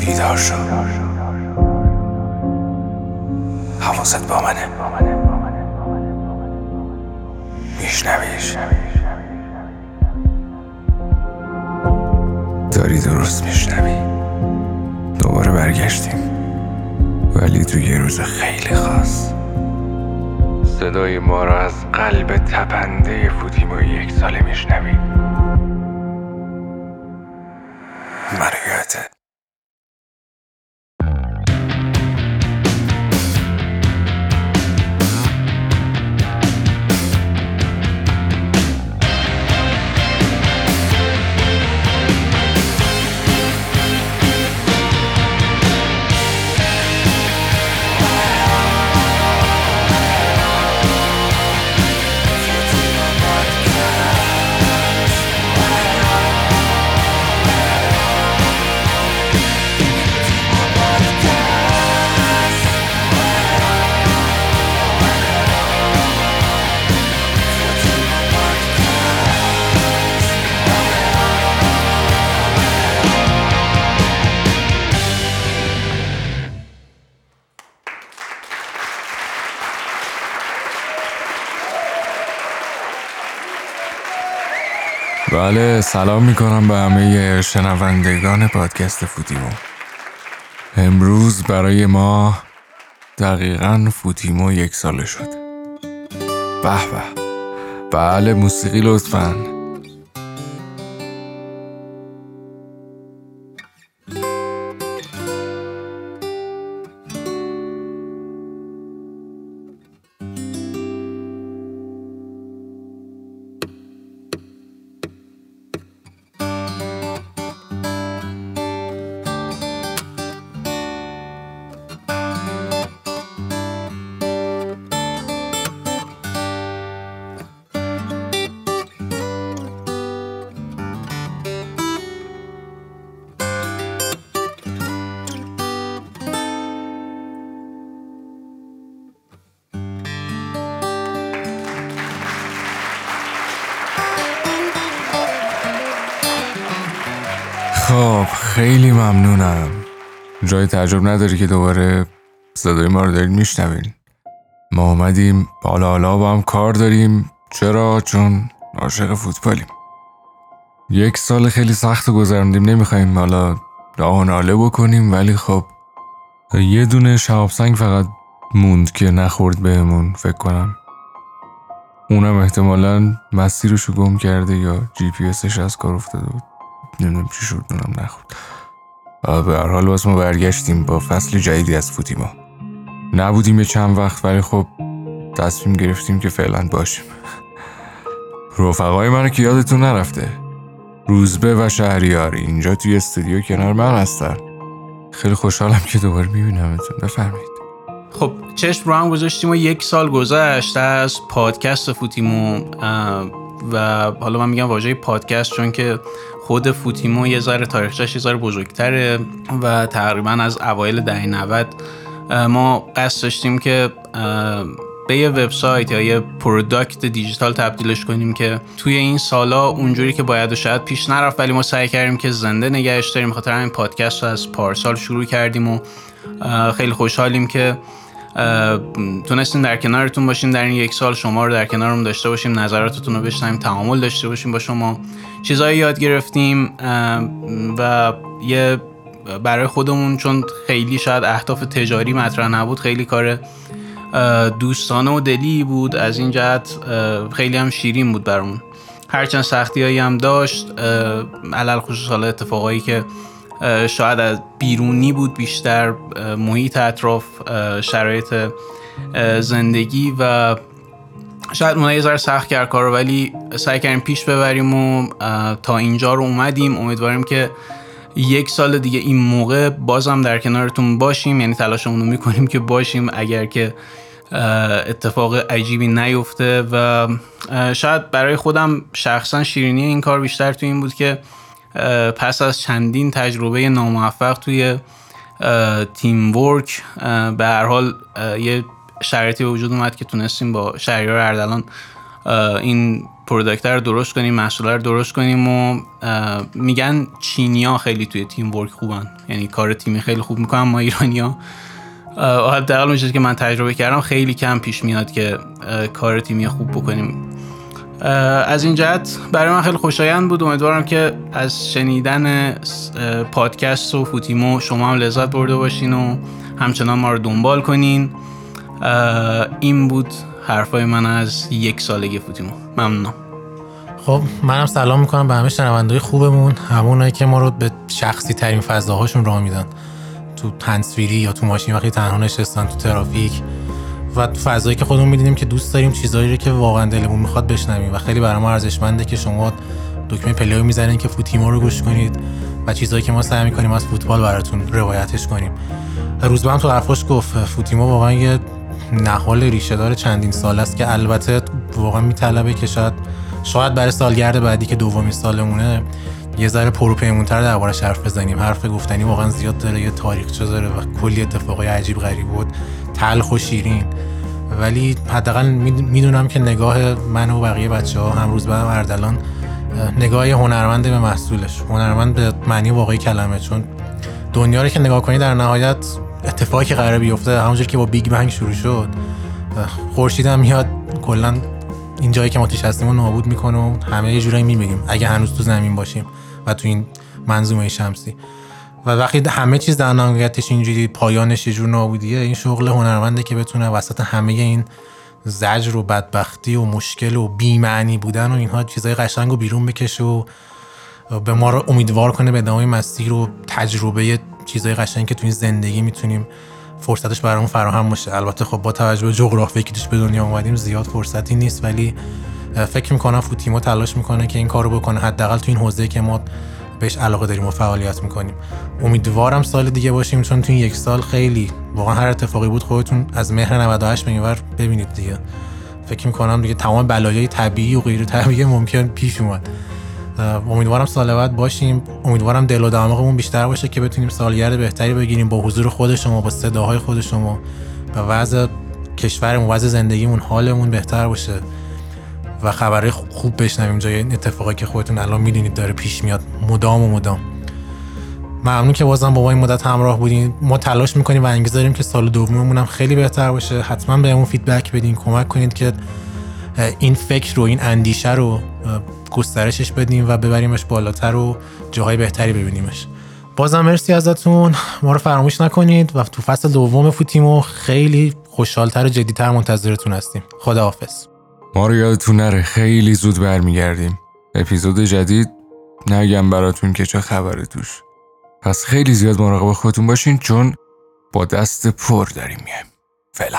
بیدار شو حواست با منه. میشنویش. داری درست میشنوی. دوباره برگشتیم. ولی تو یه روز خیلی خاص. صدای ما را از قلب تپنده فوتیمو یک ساله میشنوی. مرگته بله سلام می‌کنم به همه شنوندگان پادکست فوتیمو. امروز برای ما دقیقا فوتیمو یک ساله شد به به. بله موسیقی لطفاً. خب خیلی ممنونم. جای تعجب نداری که دوباره صدای ما رو دارید میشنوین. ما آمدیم بالا حالا با هم کار داریم. چرا؟ چون عاشق فوتبالیم. یک سال خیلی سخت گذراندیم نمی‌خوایم حالا راه ناله بکنیم ولی خب یه دونه شهاب فقط موند که نخورد بهمون فکر کنم. اونم احتمالا مسیرشو گم کرده یا جی پی اسش از کار افتاده بود. نمی‌دونم چی شد نونم نخورد. به هر حال باز ما برگشتیم با فصل جدیدی از فوتیما. نبودیم یه چند وقت ولی خب تصمیم گرفتیم که فعلا باشیم. رفقای منو که یادتون نرفته. روزبه و شهریار اینجا توی استودیو کنار من هستن. خیلی خوشحالم که دوباره میبینمتون. بفرمایید. خب چشم رو هم گذاشتیم و یک سال گذشت از پادکست فوتیمو و حالا من میگم واژه پادکست چون که خود فوتیمو یه ذره تاریخچش یه ذره بزرگتره و تقریبا از اوایل دهه 90 ما قصد داشتیم که به یه وبسایت یا یه product دیجیتال تبدیلش کنیم که توی این سالا اونجوری که باید و شاید پیش نرفت ولی ما سعی کردیم که زنده نگهش داریم. خاطر همین پادکست رو از پارسال شروع کردیم و خیلی خوشحالیم که تونستیم در کنارتون باشیم در این یک سال شما رو در کنارمون داشته باشیم نظراتتون رو بشنویم تعامل داشته باشیم با شما. چیزایی یاد گرفتیم و یه برای خودمون چون خیلی شاید اهداف تجاری مطرح نبود خیلی کار دوستانه و دلی بود. از این جهت خیلی هم شیرین بود برامون. هرچند سختی هایی هم داشت علل خصوص حالا اتفاقایی که شاید از بیرونی بود بیشتر محیط اطراف شرایط زندگی و شاید اونها یه ذره سخت کرد کار ولی سعی کردیم پیش ببریم و تا اینجا رو اومدیم. امیدواریم که یک سال دیگه این موقع بازم در کنارتون باشیم. یعنی تلاشمون رو می‌کنیم که باشیم اگر که اتفاق عجیبی نیفته. و شاید برای خودم شخصا شیرینی این کار بیشتر تو این بود که پس از چندین تجربه ناموفق توی teamwork به هر حال یه شرایطی به وجود اومد که تونستیم با شهریار اردلان این product رو درست کنیم محصول رو درست کنیم و میگن چینیا خیلی توی teamwork خوبن. یعنی کار تیمی خیلی خوب می‌کنن ما ایرانیا حداقل چیزی که من تجربه کردم خیلی کم پیش میاد که کار تیمی خوب بکنیم. از این جهت برای من خیلی خوشایند بود. امیدوارم که از شنیدن پادکست و فوتیمو شما هم لذت برده باشین و همچنان ما رو دنبال کنین. این بود حرفای من از یک سالگی فوتیمو. ممنونم. خب منم سلام می‌کنم به همه شنوندهای خوبمون همونایی که ما رو به شخصی ترین فضاهاشون راه میدن. تو تصویری یا تو ماشین وقتی تنها نشستن تو ترافیک. و فضایی که خودمون می‌دیدیم که دوست داریم چیزایی رو که واقعا دلمون می‌خواد بشنویم. و خیلی برای ما ارزشمنده که شما دکمه play و می‌زنین که فوتیمو رو گوش کنید و چیزهایی که ما سعی می‌کنیم از فوتبال براتون روایتش کنیم. روزبه هم تو حرفاش گفت فوتیمو واقعا یه نهال ریشه دار چندین سال است که البته واقعا میطلبه که شاید شاید برای سالگرد بعدی که دومین سالمونه یه ذره پروپیمونتر دربارش حرف بزنیم. حرف گفتنی واقعا زیاد داره یه تاریخچه داره و کلی اتفاقای عجیب غریب بود. تلخ و شیرین. ولی حداقل می‌دونم که نگاه من و بقیه بچه ها هم روز بعد اردلان نگاه هنرمند به محصولش. هنرمند به معنی واقعی کلمه. چون دنیا رو که نگاه کنی در نهایت اتفاقی که قرار بیفته همونجور که با بیگ بنگ شروع شد خورشید هم میاد. کلا این جایی که ما توش هستیم رو نابود می‌کنه و همه یه جورایی می‌بینیم. اگه هنوز تو زمین باشیم. و تو این منظومه شمسی. و وقتی همه چیز در نهایتش اینجوری پایانش یه جور نابودیه این شغل هنرمنده که بتونه وسط همه این زجر و بدبختی و مشکل و بیمعنی بودن و اینها چیزای قشنگ رو بیرون بکشه و به ما رو امیدوار کنه به ادامه مسیر و تجربه چیزای قشنگ که تو این زندگی می‌تونیم فرصتش برامون فراهم باشه. البته خب با توجه به جغرافی که به دنیا اومدیم زیاد فرصتی نیست ولی فکر می‌کنم فوتیمو تلاش می‌کنه که این کارو بکنه. حداقل تو این حوزه که ما بهش علاقه داریم و فعالیت می‌کنیم. امیدوارم سال دیگه باشیم چون تو این یک سال خیلی واقعا هر اتفاقی بود خودتون از مهر 98 به ببینید دیگه. فکر می‌کنم دیگه تمام بلایای طبیعی و غیر طبیعی ممکن پیش اومد. امیدوارم سال بعد باشیم. امیدوارم دل و دماغمون بیشتر باشه که بتونیم سالگرد بهتری بگیریم با حضور خود شما با صداهای خود شما. و وضع کشورمون وضع زندگیمون حالمون بهتر باشه. و خبرهای خوب بشنویم جای این اتفاقی که خودتون الان می‌دونید داره پیش میاد. مدام و مدام. ممنون که بازم با ما این مدت همراه بودین. ما تلاش می‌کنیم و انگیزه داریم که سال دوممون هم خیلی بهتر باشه. حتما بهمون فیدبک بدین کمک کنید که این فکر رو این اندیشه رو گسترشش بدیم و ببریمش بالاتر و جاهای بهتری ببینیمش. بازم مرسی ازتون. ما رو فراموش نکنید و تو فصل دوم فوتیمو خیلی خوشحالتر و جدیتر منتظرتون هستیم. خداحافظ. ما رو یادتون نره خیلی زود برمیگردیم. اپیزود جدید نگم براتون که چه خبره توش. پس خیلی زیاد مراقب خودتون باشین چون با دست پر داریم میایم. فعلا.